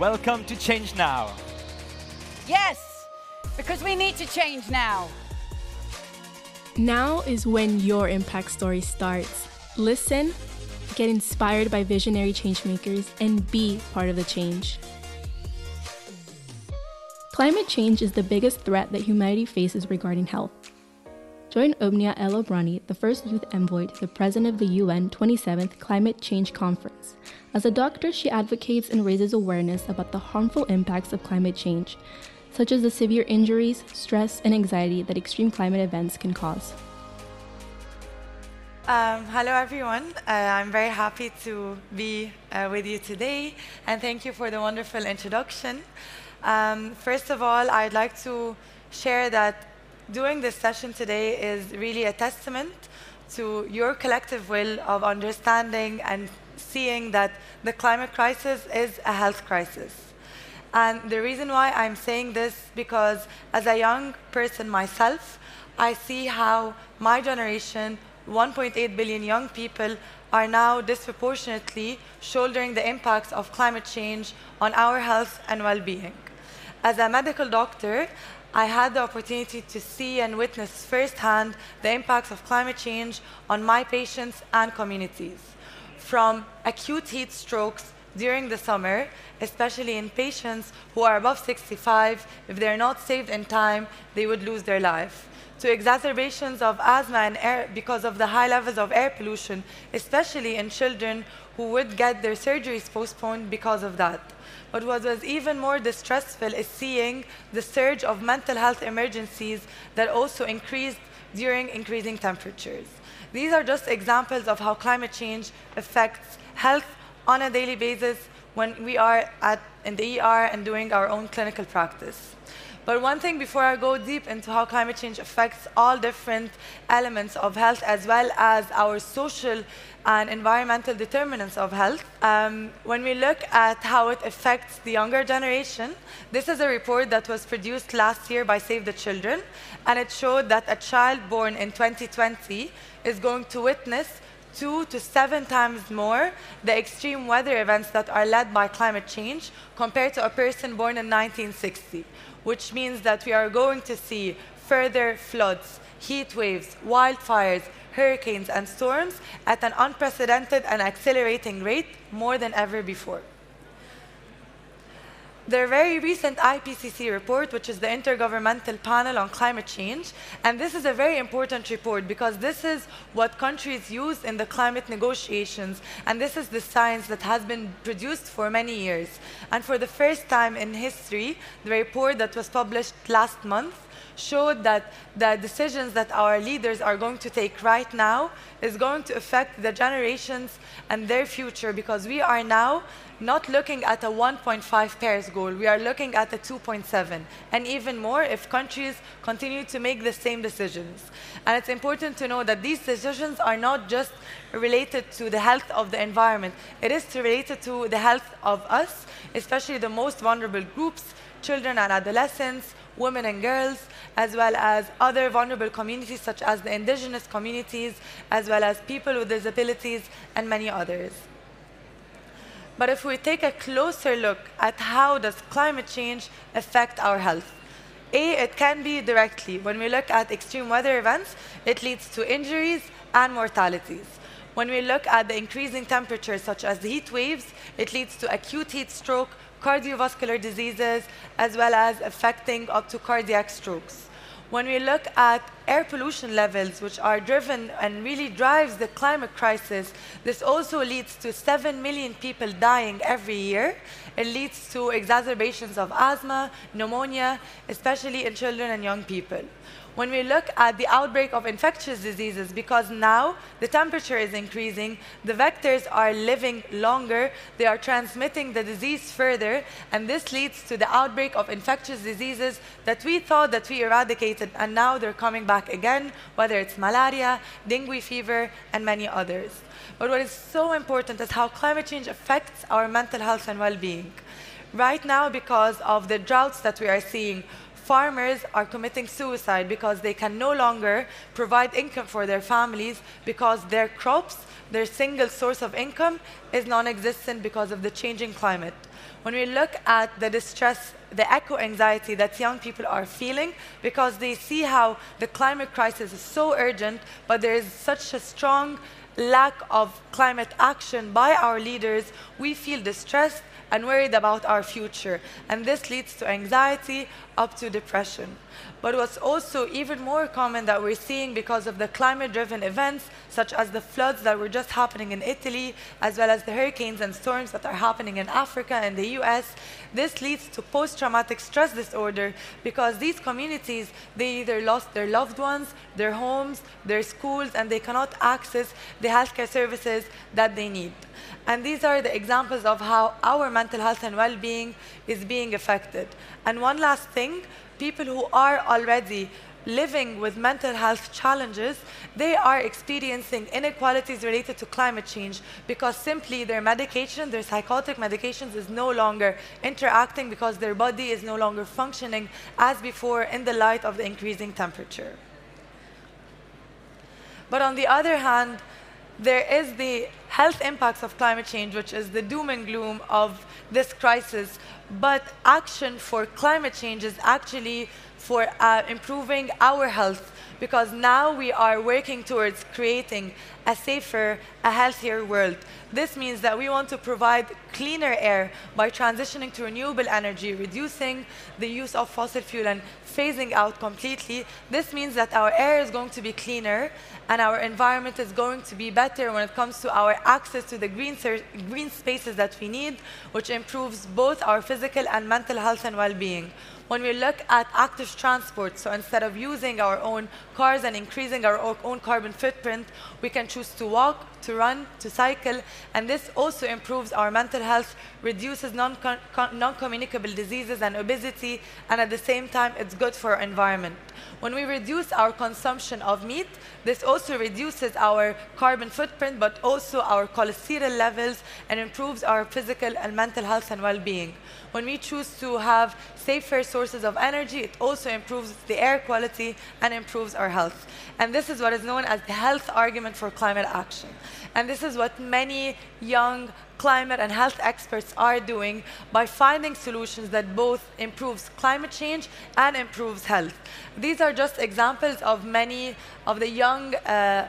Welcome to Change Now. Yes, because we need to change now. Now is when your impact story starts. Listen, get inspired by visionary changemakers, and be part of the change. Climate change is the biggest threat that humanity faces regarding health. Join Omnia El Omrani, the first youth envoy to the president of the UN 27th Climate Change Conference. As a doctor, she advocates and raises awareness about the harmful impacts of climate change, such as the severe injuries, stress, and anxiety that extreme climate events can cause. Um, hello, everyone. Uh, I'm very happy to be uh, with you today, and thank you for the wonderful introduction. Um, first of all, I'd like to share that doing this session today is really a testament to your collective will of understanding and seeing that the climate crisis is a health crisis. And the reason why I'm saying this because as a young person myself, I see how my generation, 1.8 billion young people, are now disproportionately shouldering the impacts of climate change on our health and well-being. As a medical doctor, I had the opportunity to see and witness firsthand the impacts of climate change on my patients and communities. From acute heat strokes during the summer, especially in patients who are above 65, if they're not saved in time, they would lose their life. To exacerbations of asthma and air because of the high levels of air pollution, especially in children who would get their surgeries postponed because of that. But what was even more distressful is seeing the surge of mental health emergencies that also increased during increasing temperatures. These are just examples of how climate change affects health on a daily basis when we are at, in the ER and doing our own clinical practice. But one thing before I go deep into how climate change affects all different elements of health as well as our social and environmental determinants of health. Um, when we look at how it affects the younger generation, this is a report that was produced last year by Save the Children, and it showed that a child born in 2020 is going to witness two to seven times more the extreme weather events that are led by climate change compared to a person born in 1960, which means that we are going to see further floods, heat waves, wildfires, hurricanes, and storms at an unprecedented and accelerating rate more than ever before. Their very recent IPCC report, which is the Intergovernmental Panel on Climate Change, and this is a very important report because this is what countries use in the climate negotiations, and this is the science that has been produced for many years. And for the first time in history, the report that was published last month showed that the decisions that our leaders are going to take right now is going to affect the generations and their future because we are now not looking at a 1.5 Paris goal, we are looking at a 2.7, and even more if countries continue to make the same decisions. And it's important to know that these decisions are not just related to the health of the environment, it is related to the health of us, especially the most vulnerable groups, children and adolescents, women and girls, as well as other vulnerable communities such as the indigenous communities, as well as people with disabilities, and many others. But if we take a closer look at how does climate change affect our health, A, it can be directly. When we look at extreme weather events, it leads to injuries and mortalities. When we look at the increasing temperatures, such as the heat waves, it leads to acute heat stroke, cardiovascular diseases, as well as affecting up to cardiac strokes. When we look at air pollution levels, which are driven and really drives the climate crisis, this also leads to 7 million people dying every year. It leads to exacerbations of asthma, pneumonia, especially in children and young people when we look at the outbreak of infectious diseases, because now the temperature is increasing, the vectors are living longer, they are transmitting the disease further, and this leads to the outbreak of infectious diseases that we thought that we eradicated, and now they're coming back again, whether it's malaria, dengue fever, and many others. But what is so important is how climate change affects our mental health and well-being. Right now, because of the droughts that we are seeing, farmers are committing suicide because they can no longer provide income for their families because their crops, their single source of income, is non existent because of the changing climate. When we look at the distress, the eco anxiety that young people are feeling because they see how the climate crisis is so urgent, but there is such a strong lack of climate action by our leaders, we feel distressed and worried about our future. And this leads to anxiety up to depression. But what's also even more common that we're seeing because of the climate driven events, such as the floods that were just happening in Italy, as well as the hurricanes and storms that are happening in Africa and the US, this leads to post traumatic stress disorder because these communities, they either lost their loved ones, their homes, their schools, and they cannot access the healthcare services that they need. And these are the examples of how our mental health and well being is being affected. And one last thing people who are already living with mental health challenges, they are experiencing inequalities related to climate change because simply their medication, their psychotic medications, is no longer interacting because their body is no longer functioning as before in the light of the increasing temperature. But on the other hand, there is the health impacts of climate change, which is the doom and gloom of this crisis. But action for climate change is actually for uh, improving our health because now we are working towards creating a safer, a healthier world. This means that we want to provide cleaner air by transitioning to renewable energy, reducing the use of fossil fuel and phasing out completely. This means that our air is going to be cleaner and our environment is going to be better when it comes to our access to the green, green spaces that we need, which improves both our physical and mental health and well-being when we look at active transport, so instead of using our own cars and increasing our own carbon footprint, we can choose to walk, to run, to cycle, and this also improves our mental health, reduces non-communicable diseases and obesity, and at the same time, it's good for our environment. When we reduce our consumption of meat, this also reduces our carbon footprint, but also our cholesterol levels, and improves our physical and mental health and well-being. When we choose to have safer sources of energy, it also improves the air quality and improves our health. And this is what is known as the health argument for climate action. And this is what many young climate and health experts are doing by finding solutions that both improves climate change and improves health. These are just examples of many of the young uh,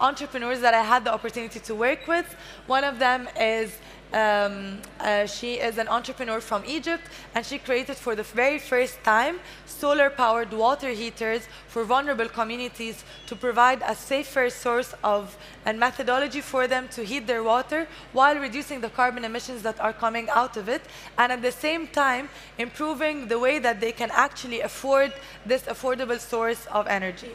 entrepreneurs that I had the opportunity to work with. One of them is um, uh, she is an entrepreneur from Egypt, and she created for the very first time solar-powered water heaters for vulnerable communities to provide a safer source of and methodology for them to heat their water while reducing the carbon emissions that are coming out of it, and at the same time improving the way that they can actually afford this affordable source of energy.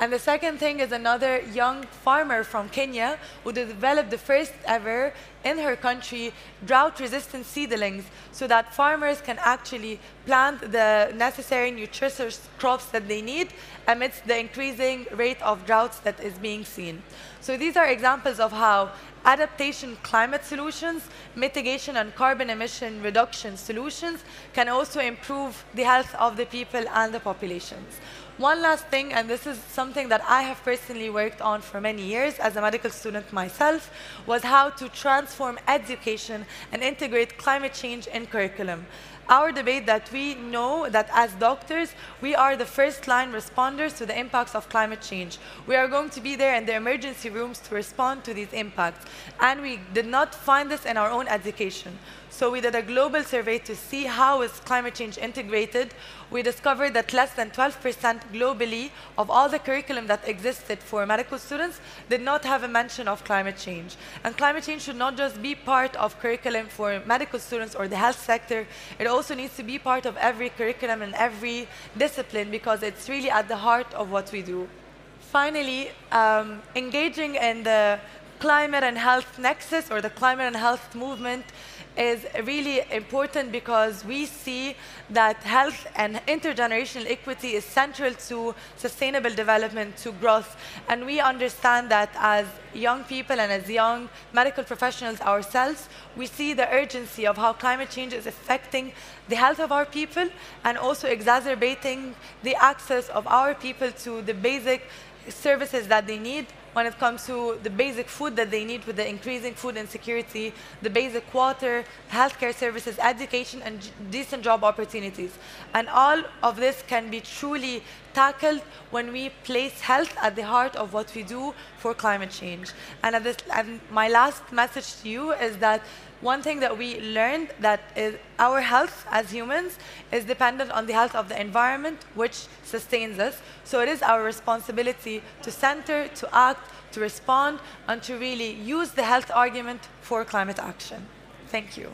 And the second thing is another young farmer from Kenya who developed the first ever in her country drought-resistant seedlings so that farmers can actually plant the necessary nutritious crops that they need amidst the increasing rate of droughts that is being seen. So these are examples of how adaptation climate solutions, mitigation and carbon emission reduction solutions can also improve the health of the people and the populations. One last thing, and this is something that I have personally worked on for many years as a medical student myself, was how to transform education and integrate climate change in curriculum our debate that we know that as doctors, we are the first line responders to the impacts of climate change. We are going to be there in the emergency rooms to respond to these impacts. And we did not find this in our own education. So we did a global survey to see how is climate change integrated. We discovered that less than 12% globally of all the curriculum that existed for medical students did not have a mention of climate change. And climate change should not just be part of curriculum for medical students or the health sector. It also needs to be part of every curriculum and every discipline because it's really at the heart of what we do. Finally, um, engaging in the climate and health nexus or the climate and health movement is really important because we see that health and intergenerational equity is central to sustainable development, to growth. And we understand that as young people and as young medical professionals ourselves, we see the urgency of how climate change is affecting the health of our people and also exacerbating the access of our people to the basic services that they need when it comes to the basic food that they need with the increasing food insecurity, the basic water, healthcare services, education, and decent job opportunities. And all of this can be truly tackled when we place health at the heart of what we do for climate change. And, this, and my last message to you is that one thing that we learned that is our health as humans is dependent on the health of the environment, which sustains us. So it is our responsibility to center, to act, to respond, and to really use the health argument for climate action. Thank you.